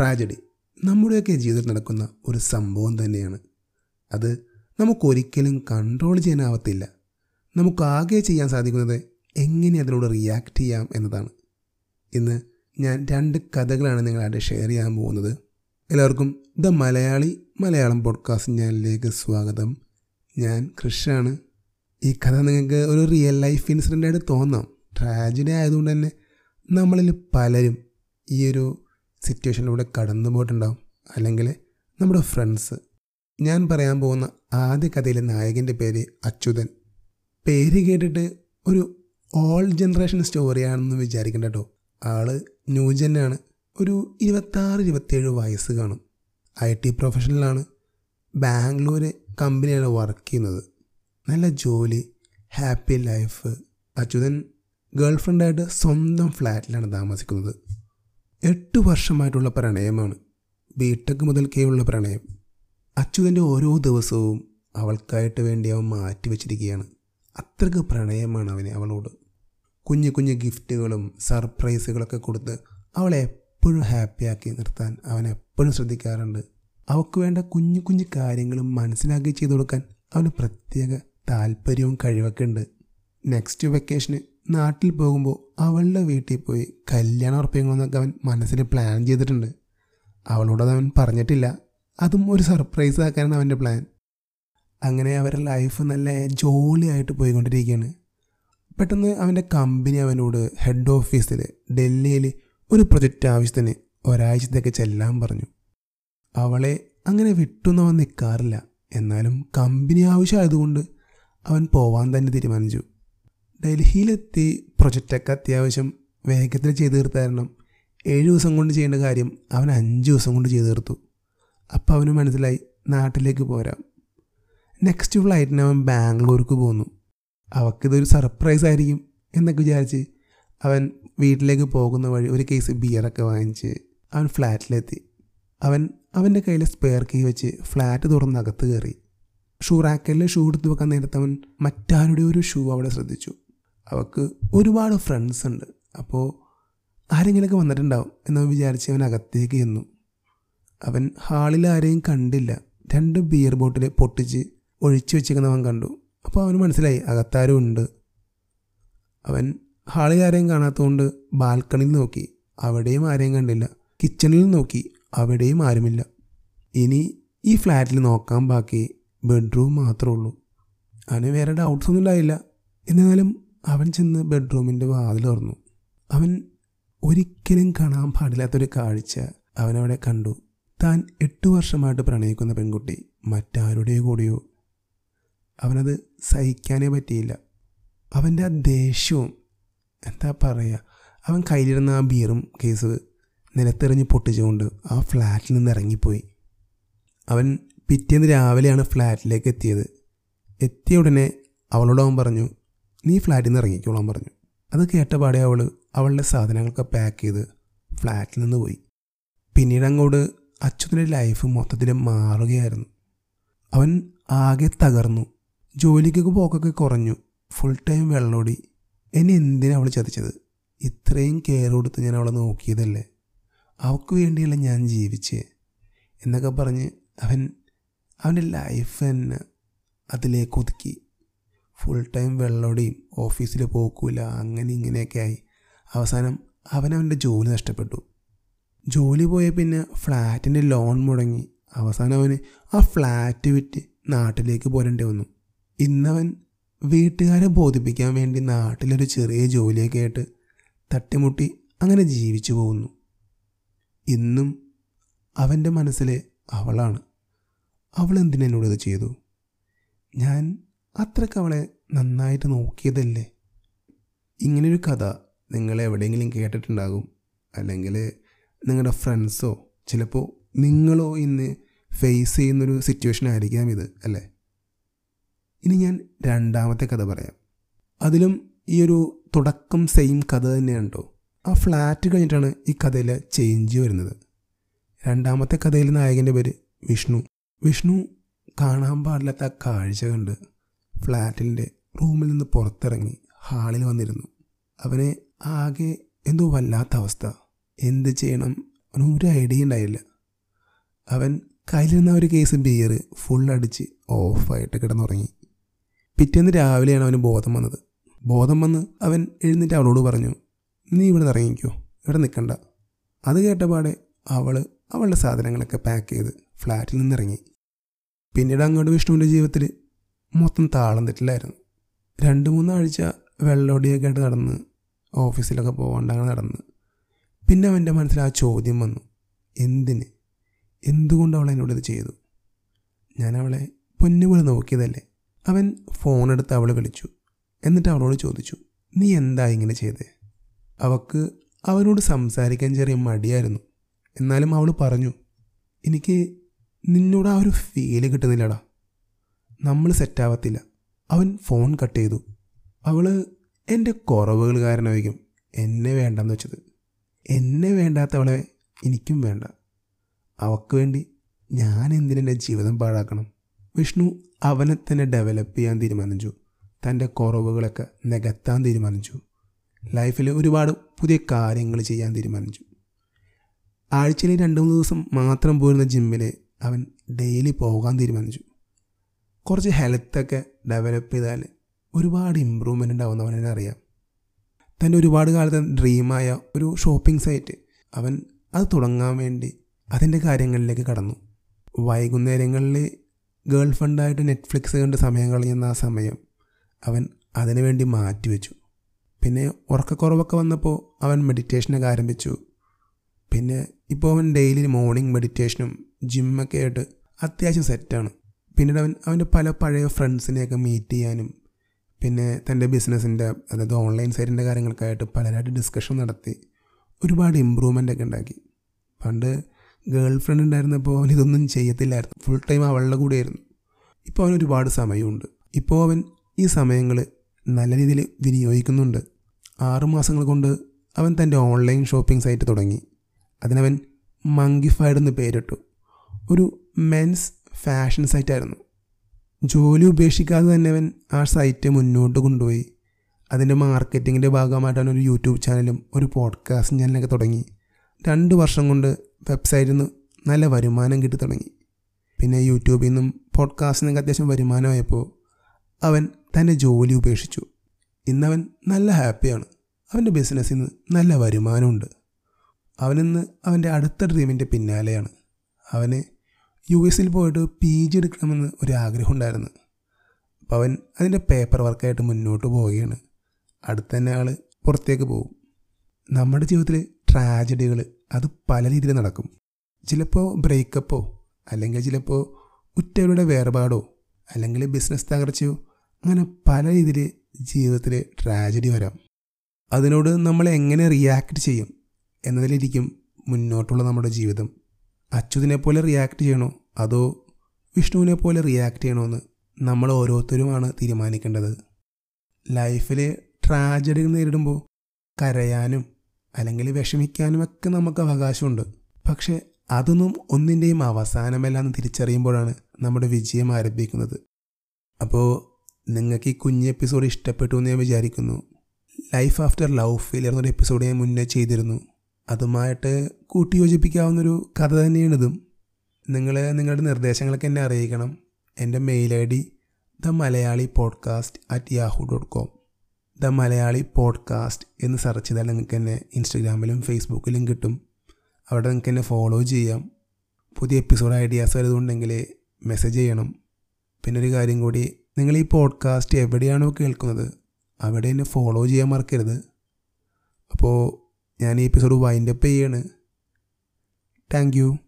Tragedy. നമ്മുടെയൊക്കെ ജീവിതത്തിൽ നടക്കുന്ന ഒരു സംഭവം തന്നെയാണ്. അത് നമുക്കൊരിക്കലും കൺട്രോൾ ചെയ്യാനാവത്തില്ല. നമുക്കാകെ ചെയ്യാൻ സാധിക്കുന്നത് എങ്ങനെ അതിനോട് റിയാക്ട് ചെയ്യാം എന്നതാണ്. ഇന്ന് ഞാൻ രണ്ട് കഥകളാണ് നിങ്ങളായിട്ട് ഷെയർ ചെയ്യാൻ പോകുന്നത്. എല്ലാവർക്കും ദ മലയാളി മലയാളം പോഡ്കാസ്റ്റ് ചാനലിലേക്ക് സ്വാഗതം. ഞാൻ കൃഷാണ് ഈ കഥ നിങ്ങൾക്ക് ഒരു റിയൽ ലൈഫ് ഇൻസിഡന്റ് ആയിട്ട് തോന്നാം. ട്രാജഡി ആയതുകൊണ്ട് തന്നെ നമ്മളിൽ പലരും ഈ ഒരു സിറ്റുവേഷനിലൂടെ കടന്നു പോയിട്ടുണ്ടാവും അല്ലെങ്കിൽ നമ്മുടെ ഫ്രണ്ട്സ് ഞാൻ പറയാൻ പോകുന്ന ആദ്യ കഥയിലെ നായകന്റെ പേര് അച്യുതൻ. പേര് കേട്ടിട്ട് ഒരു ഓൾ ജനറേഷൻ സ്റ്റോറിയാണെന്ന് വിചാരിക്കണ്ട കേട്ടോ. ആൾ ന്യൂജനാണ് ഒരു ഇരുപത്താറ് ഇരുപത്തേഴ് വയസ്സ് കാണും. ഐ ടി പ്രൊഫഷണലാണ് ബാംഗ്ലൂർ കമ്പനിയാണ് വർക്ക് ചെയ്യുന്നത്. നല്ല ജോലി ഹാപ്പി ലൈഫ് അച്യുതൻ ഗേൾ ഫ്രണ്ടായിട്ട് സ്വന്തം ഫ്ലാറ്റിലാണ് താമസിക്കുന്നത്. എട്ട് വർഷമായിട്ടുള്ള പ്രണയമാണ്. ബി ബിടെക് മുതൽക്കേയുള്ള പ്രണയം. അച്യുതന്റെ ഓരോ ദിവസവും അവൾക്കായിട്ട് വേണ്ടി അവൻ മാറ്റിവെച്ചിരിക്കുകയാണ് അത്രയ്ക്ക് പ്രണയമാണ് അവന് അവളോട്. കുഞ്ഞു കുഞ്ഞു ഗിഫ്റ്റുകളും സർപ്രൈസുകളൊക്കെ കൊടുത്ത് അവളെ എപ്പോഴും ഹാപ്പിയാക്കി നിർത്താൻ അവൻ എപ്പോഴും ശ്രദ്ധിക്കാറുണ്ട്. അവൾക്ക് വേണ്ട കുഞ്ഞു കുഞ്ഞു കാര്യങ്ങളും മനസ്സിലാക്കി ചെയ്തു കൊടുക്കാൻ അവന് പ്രത്യേക താല്പര്യവും കഴിവൊക്കെ ഉണ്ട്. നെക്സ്റ്റ് വെക്കേഷന് നാട്ടിൽ പോകുമ്പോൾ അവളുടെ വീട്ടിൽ പോയി കല്യാണം ഉറപ്പിക്കുമെന്നൊക്കെ അവൻ മനസ്സിൽ പ്ലാൻ ചെയ്തിട്ടുണ്ട്. അവളോട് അവൻ പറഞ്ഞിട്ടില്ല. അതും ഒരു സർപ്രൈസ് ആക്കാനാണ് അവന്റെ പ്ലാൻ അങ്ങനെ അവരുടെ ലൈഫ് നല്ല ജോലിയായിട്ട് പോയിക്കൊണ്ടിരിക്കുകയാണ്. പെട്ടെന്ന് അവന്റെ കമ്പനി അവനോട് ഹെഡ് ഓഫീസിൽ ഡൽഹിയിൽ ഒരു പ്രൊജക്റ്റ് ആവശ്യത്തിന് ഒരാഴ്ചത്തേക്ക് ചെല്ലാൻ പറഞ്ഞു. അവളെ അങ്ങനെ വിട്ടൊന്നും അവൻ നിൽക്കാറില്ല എന്നാലും കമ്പനി ആവശ്യമായതുകൊണ്ട് അവൻ പോവാൻ തന്നെ തീരുമാനിച്ചു. ഡൽഹിയിലെത്തി പ്രൊജക്റ്റൊക്കെ അത്യാവശ്യം വേഗത്തിൽ ചെയ്തു തീർത്താരണം ഏഴ് ദിവസം കൊണ്ട് ചെയ്യേണ്ട കാര്യം അവൻ അഞ്ച് ദിവസം കൊണ്ട് ചെയ്തു തീർത്തു. അപ്പോൾ അവന് മനസ്സിലായി നാട്ടിലേക്ക് പോരാം. നെക്സ്റ്റ് ഫ്ലൈറ്റിന് അവൻ ബാംഗ്ലൂർക്ക് പോന്നു. അവൾക്കിതൊരു സർപ്രൈസ് ആയിരിക്കും എന്നൊക്കെ വിചാരിച്ച് അവൻ വീട്ടിലേക്ക് പോകുന്ന വഴി ഒരു കേസ് ബിയറൊക്കെ വാങ്ങിച്ച് അവൻ ഫ്ലാറ്റിലെത്തി അവൻ അവന്റെ കയ്യിലെ സ്പെയർ കീ വെച്ച് ഫ്ലാറ്റ് തുറന്ന് അകത്ത് കയറി. ഷൂ റാക്കലിൽ ഷൂ എടുത്ത് വെക്കാൻ നേരത്ത് അവൻ മറ്റാരുടെ ഒരു ഷൂ അവിടെ ശ്രദ്ധിച്ചു. അവൾക്ക് ഒരുപാട് ഫ്രണ്ട്സ് ഉണ്ട്. അപ്പോൾ ആരെങ്കിലുമൊക്കെ വന്നിട്ടുണ്ടാവും എന്ന് വിചാരിച്ച് അവൻ അകത്തേക്ക് ചെന്നു. അവൻ ഹാളിൽ ആരെയും കണ്ടില്ല. രണ്ട് ബിയർ ബോട്ടിൽ പൊട്ടിച്ച് ഒഴിച്ചു വെച്ചേക്കുന്നവൻ കണ്ടു. അപ്പോൾ അവന് മനസ്സിലായി അകത്താരും ഉണ്ട്. അവൻ ഹാളിൽ ആരെയും കാണാത്തതുകൊണ്ട് ബാൽക്കണിയിൽ നോക്കി. അവിടെയും ആരെയും കണ്ടില്ല. കിച്ചണിൽ നോക്കി. അവിടെയും ആരുമില്ല. ഇനി ഈ ഫ്ലാറ്റിൽ നോക്കാൻ ബാക്കി ബെഡ്റൂം മാത്രമേ ഉള്ളൂ. അവന് വേറെ ഡൗട്ട്സ് ഒന്നും ഉണ്ടായില്ല. എന്നിരുന്നാലും അവൻ ചെന്ന് ബെഡ്റൂമിന്റെ വാതിൽ തുറന്നു. അവൻ ഒരിക്കലും കാണാൻ പാടില്ലാത്തൊരു കാഴ്ച അവനവിടെ കണ്ടു. താൻ എട്ട് വർഷമായിട്ട് പ്രണയിക്കുന്ന പെൺകുട്ടി മറ്റാരുടെയോ കൂടിയോ? അവനത് സഹിക്കാനേ പറ്റിയില്ല. അവന്റെ ആ ദേഷ്യവും എന്താ പറയുക അവൻ കയ്യിലിരുന്ന ആ ബീറും കേസ് നിലത്തെറിഞ്ഞ് പൊട്ടിച്ചുകൊണ്ട് ആ ഫ്ലാറ്റിൽ നിന്ന് ഇറങ്ങിപ്പോയി. അവൻ പിറ്റേന്ന് രാവിലെയാണ് ഫ്ലാറ്റിലേക്ക് എത്തിയത്. എത്തിയ ഉടനെ അവളോട് അവൻ പറഞ്ഞു നീ ഫ്ലാറ്റിൽ നിന്ന് ഇറങ്ങിക്കോളാൻ പറഞ്ഞു. അത് കേട്ടപാടെ അവൾ അവളുടെ സാധനങ്ങളൊക്കെ പാക്ക് ചെയ്ത് ഫ്ലാറ്റിൽ നിന്ന് പോയി. പിന്നീട് അങ്ങോട്ട് അച്യുതന്റെ ലൈഫ് മൊത്തത്തിൽ മാറുകയായിരുന്നു. അവൻ ആകെ തകർന്നു. ജോലിക്കൊക്കെ പോക്കൊക്കെ കുറഞ്ഞു. ഫുൾ ടൈം വെള്ളോടി. എന്നെ എന്തിനാ അവൾ ചതിച്ചത്? ഇത്രയും കെയർ കൊടുത്ത് ഞാൻ അവളെ നോക്കിയതല്ലേ? അവൾക്ക് വേണ്ടിയല്ല ഞാൻ ജീവിച്ചേ? എന്നൊക്കെ പറഞ്ഞ് അവൻ അവന്റെ ലൈഫ് തന്നെ അതിലേക്ക് ഒതുക്കി. ഫുൾ ടൈം വെള്ളോടെയും ഓഫീസിൽ പോക്കൂല അങ്ങനെ ഇങ്ങനെയൊക്കെ ആയി. അവസാനം അവനവന്റെ ജോലി നഷ്ടപ്പെട്ടു. ജോലി പോയ പിന്നെ ഫ്ലാറ്റിന്റെ ലോൺ മുടങ്ങി. അവസാനം അവന് ആ ഫ്ലാറ്റ് വിറ്റ് നാട്ടിലേക്ക് പോരേണ്ടി വന്നു. ഇന്നവൻ വീട്ടുകാരെ ബോധിപ്പിക്കാൻ വേണ്ടി നാട്ടിലൊരു ചെറിയ ജോലിയൊക്കെ ആയിട്ട് തട്ടിമുട്ടി അങ്ങനെ ജീവിച്ചു പോകുന്നു. ഇന്നും അവന്റെ മനസ്സിൽ അവളാണ്. അവൾ ഇത് ചെയ്തു? ഞാൻ അത്രയ്ക്ക് അവളെ നന്നായിട്ട് നോക്കിയതല്ലേ? ഇങ്ങനൊരു കഥ നിങ്ങൾ എവിടെയെങ്കിലും കേട്ടിട്ടുണ്ടാകും. അല്ലെങ്കിൽ നിങ്ങളുടെ ഫ്രണ്ട്സോ ചിലപ്പോൾ നിങ്ങളോ ഇന്ന് ഫേസ് ചെയ്യുന്നൊരു സിറ്റുവേഷൻ ആയിരിക്കാം ഇത് അല്ലേ? ഇനി ഞാൻ രണ്ടാമത്തെ കഥ പറയാം. അതിലും ഈ ഒരു തുടക്കം സെയിം കഥ തന്നെയാണ് കേട്ടോ ആ ഫ്ലാറ്റ് കഴിഞ്ഞിട്ടാണ് ഈ കഥയിൽ ചേഞ്ച് വരുന്നത്. രണ്ടാമത്തെ കഥയിലെ നായകന്റെ പേര് വിഷ്ണു. വിഷ്ണു കാണാൻ പാടില്ലാത്ത കാഴ്ച കണ്ട് ഫ്ലാറ്റിന്റെ റൂമിൽ നിന്ന് പുറത്തിറങ്ങി ഹാളിൽ വന്നിരുന്നു. അവനെ ആകെ എന്തോ വല്ലാത്ത അവസ്ഥ. എന്ത് ചെയ്യണം? അവന് ഒരു ഐഡിയ ഉണ്ടായില്ല. അവൻ കയ്യിലിരുന്ന ഒരു കേസ് ബിയർ ഫുൾ അടിച്ച് ഓഫായിട്ട് കിടന്നുറങ്ങി. പിറ്റേന്ന് രാവിലെയാണ് അവന് ബോധം വന്നത്. ബോധം വന്ന് അവൻ എഴുന്നേറ്റ് അവളോട് പറഞ്ഞു നീ ഇവിടെ നിന്ന് ഇറങ്ങിക്കോ. ഇവിടെ നിൽക്കണ്ട. അത് കേട്ടപാടെ അവൾ അവളുടെ സാധനങ്ങളൊക്കെ പാക്ക് ചെയ്ത് ഫ്ലാറ്റിൽ നിന്നിറങ്ങി പിന്നീട് അങ്ങോട്ട് വിഷ്ണുവിന്റെ ജീവിതത്തിൽ മൊത്തം താളം തെറ്റില്ലായിരുന്നു രണ്ട് മൂന്നാഴ്ച വെള്ളോടിയൊക്കെ ആയിട്ട് നടന്ന് ഓഫീസിലൊക്കെ പോകാണ്ട് അങ്ങനെ നടന്ന്. പിന്നെ അവന്റെ മനസ്സിൽ ആ ചോദ്യം വന്നു. എന്തിന്? എന്തുകൊണ്ട് അവൾ എന്നോട് ഇത് ചെയ്തു? ഞാൻ അവളെ പൊന്നുപോലെ നോക്കിയതല്ലേ? അവൻ ഫോണെടുത്ത് അവളെ വിളിച്ചു. എന്നിട്ട് അവളോട് ചോദിച്ചു നീ എന്താ ഇങ്ങനെ ചെയ്തേ? അവക്ക് അവനോട് സംസാരിക്കാൻ ചെറിയ മടിയായിരുന്നു. എന്നാലും അവൾ പറഞ്ഞു എനിക്ക് നിന്നോട് ആ ഒരു ഫീൽ കിട്ടുന്നില്ലടാ. നമ്മൾ സെറ്റാവത്തില്ല. അവൻ ഫോൺ കട്ട് ചെയ്തു. അവൾ എന്റെ കുറവുകൾ കാരണമായിരിക്കും എന്നെ വേണ്ടെന്ന് വെച്ചത്. എന്നെ വേണ്ടാത്തവളെ എനിക്കും വേണ്ട. അവൾക്ക് വേണ്ടി ഞാൻ എന്തിനെന്റെ ജീവിതം പാഴാക്കണം? വിഷ്ണു അവനെ തന്നെ ഡെവലപ്പ് ചെയ്യാൻ തീരുമാനിച്ചു. തന്റെ കുറവുകളൊക്കെ നികത്താൻ തീരുമാനിച്ചു. ലൈഫിൽ ഒരുപാട് പുതിയ കാര്യങ്ങൾ ചെയ്യാൻ തീരുമാനിച്ചു. ആഴ്ചയിൽ രണ്ട് മൂന്ന് ദിവസം മാത്രം പോരുന്ന ജിമ്മിൽ അവൻ ഡെയിലി പോകാൻ തീരുമാനിച്ചു. കുറച്ച് ഹെൽത്തൊക്കെ ഡെവലപ്പ് ചെയ്താൽ ഒരുപാട് ഇമ്പ്രൂവ്മെന്റ് ഉണ്ടാവുമെന്ന് അവനെ അറിയാം. തന്റെ ഒരുപാട് കാലത്തെ ഡ്രീമായ ഒരു ഷോപ്പിംഗ് സൈറ്റ് അവൻ അത് തുടങ്ങാൻ വേണ്ടി അതിന്റെ കാര്യങ്ങളിലേക്ക് കടന്നു. വൈകുന്നേരങ്ങളിൽ ഗേൾ ഫ്രണ്ടായിട്ട് നെറ്റ്ഫ്ലിക്സ് കണ്ട് സമയം കളയുന്ന ആ സമയം അവൻ അതിനുവേണ്ടി മാറ്റിവെച്ചു. പിന്നെ ഉറക്കക്കുറവൊക്കെ വന്നപ്പോൾ അവൻ മെഡിറ്റേഷനൊക്കെ ആരംഭിച്ചു. പിന്നെ ഇപ്പോൾ അവൻ ഡെയിലി മോർണിംഗ് മെഡിറ്റേഷനും ജിമ്മൊക്കെ ആയിട്ട് അത്യാവശ്യം സെറ്റാണ് പിന്നീട് അവൻ അവന്റെ പല പഴയ ഫ്രണ്ട്സിനെയൊക്കെ മീറ്റ് ചെയ്യാനും പിന്നെ തന്റെ ബിസിനസ്സിന്റെ അതായത് ഓൺലൈൻ സൈറ്റിന്റെ കാര്യങ്ങൾക്കായിട്ട് പലരായിട്ട് ഡിസ്കഷൻ നടത്തി ഒരുപാട് ഇമ്പ്രൂവ്മെന്റ് ഒക്കെ ഉണ്ടാക്കി. പണ്ട് ഗേൾ ഫ്രണ്ട് ഉണ്ടായിരുന്നപ്പോൾ അവൻ ഇതൊന്നും ചെയ്യത്തില്ലായിരുന്നു. ഫുൾ ടൈം അവളുടെ കൂടെയായിരുന്നു. ഇപ്പോൾ അവൻ ഒരുപാട് സമയമുണ്ട്. ഇപ്പോൾ അവൻ ഈ സമയങ്ങൾ നല്ല രീതിയിൽ വിനിയോഗിക്കുന്നുണ്ട്. ആറ് മാസങ്ങൾ കൊണ്ട് അവൻ തന്റെ ഓൺലൈൻ ഷോപ്പിംഗ് സൈറ്റ് തുടങ്ങി. അതിനവൻ മങ്കിഫൈഡ് എന്ന് പേരിട്ടു. ഒരു മെൻസ് ഫാഷൻ സൈറ്റായിരുന്നു. ജോലി ഉപേക്ഷിക്കാതെ തന്നെ അവൻ ആ സൈറ്റ് മുന്നോട്ട് കൊണ്ടുപോയി. അതിന്റെ മാർക്കറ്റിങ്ങിന്റെ ഭാഗമായിട്ട് അവൻ ഒരു യൂട്യൂബ് ചാനലും ഒരു പോഡ്കാസ്റ്റ് ചാനലൊക്കെ തുടങ്ങി. രണ്ട് വർഷം കൊണ്ട് വെബ്സൈറ്റിൽ നിന്ന് നല്ല വരുമാനം കിട്ടി തുടങ്ങി. പിന്നെ യൂട്യൂബിൽ നിന്നും പോഡ്കാസ്റ്റിൽ നിന്നൊക്കെ അത്യാവശ്യം വരുമാനമായപ്പോൾ അവൻ തന്റെ ജോലി ഉപേക്ഷിച്ചു. ഇന്നവൻ നല്ല ഹാപ്പിയാണ്. അവന്റെ ബിസിനസ്സിൽ നിന്ന് നല്ല വരുമാനമുണ്ട്. അവനിന്ന് അവന്റെ അടുത്ത ഡ്രീമിന്റെ പിന്നാലെയാണ്. അവന് യു എസിൽ പോയിട്ട് പി ജി എടുക്കണമെന്ന് ഒരു ആഗ്രഹം ഉണ്ടായിരുന്നു അപ്പോൾ അവൻ അതിന്റെ പേപ്പർ വർക്കായിട്ട് മുന്നോട്ട് പോവുകയാണ്. അടുത്ത തന്നെ ആൾ പുറത്തേക്ക് പോകും. നമ്മുടെ ജീവിതത്തിലെ ട്രാജഡികൾ അത് പല രീതിയിൽ നടക്കും. ചിലപ്പോൾ ബ്രേക്കപ്പോ അല്ലെങ്കിൽ ചിലപ്പോൾ ഉറ്റവരുടെ വേർപാടോ അല്ലെങ്കിൽ ബിസിനസ് തകർച്ചയോ അങ്ങനെ പല രീതിയിൽ ജീവിതത്തിൽ ട്രാജഡി വരാം. അതിനോട് നമ്മൾ എങ്ങനെ റിയാക്ട് ചെയ്യും എന്നതിലിരിക്കും മുന്നോട്ടുള്ള നമ്മുടെ ജീവിതം. അച്യുതിനെ പോലെ റിയാക്ട് ചെയ്യണോ? അതോ വിഷ്ണുവിനെ പോലെ റിയാക്ട് ചെയ്യണോ എന്ന് നമ്മൾ ഓരോരുത്തരുമാണ് തീരുമാനിക്കേണ്ടത്. ലൈഫിൽ ട്രാജഡികൾ നേരിടുമ്പോൾ കരയാനും അല്ലെങ്കിൽ വിഷമിക്കാനും ഒക്കെ നമുക്ക് അവകാശമുണ്ട്. പക്ഷേ അതൊന്നും ഒന്നിന്റെയും അവസാനമല്ലെന്ന് തിരിച്ചറിയുമ്പോഴാണ് നമ്മുടെ വിജയം ആരംഭിക്കുന്നത്. അപ്പോൾ നിങ്ങൾക്ക് ഈ കുഞ്ഞ് എപ്പിസോഡ് ഇഷ്ടപ്പെട്ടു എന്ന് ഞാൻ വിചാരിക്കുന്നു. ലൈഫ് ആഫ്റ്റർ ലവ് ഫെയിലിയർ എന്നൊരു എപ്പിസോഡ് ഞാൻ മുന്നേ ചെയ്തിരുന്നു. അതുമായിട്ട് കൂട്ടിയോജിപ്പിക്കാവുന്നൊരു കഥ തന്നെയാണ് ഇതും. നിങ്ങൾ നിങ്ങളുടെ നിർദ്ദേശങ്ങളൊക്കെ എന്നെ അറിയിക്കണം. എന്റെ mail I D the Malayali podcast at Yahoo dot com the Malayali podcast എന്ന് സെർച്ച് ചെയ്താൽ നിങ്ങൾക്ക് എന്നെ ഇൻസ്റ്റഗ്രാമിലും ഫേസ്ബുക്കിലും കിട്ടും. അവിടെ നിങ്ങൾക്ക് എന്നെ ഫോളോ ചെയ്യാം. പുതിയ എപ്പിസോഡ് ഐഡിയാസ് വരുന്നുണ്ടെങ്കിൽ മെസ്സേജ് ചെയ്യണം. പിന്നെ ഒരു കാര്യം കൂടി നിങ്ങൾ ഈ പോഡ്കാസ്റ്റ് എവിടെയാണോ കേൾക്കുന്നത് അവിടെ എന്നെ ഫോളോ ചെയ്യാൻ മറക്കരുത്. അപ്പോൾ ഞാൻ ഈ എപ്പിസോഡ് വൈൻഡപ്പ് ചെയ്യാണ്. Thank you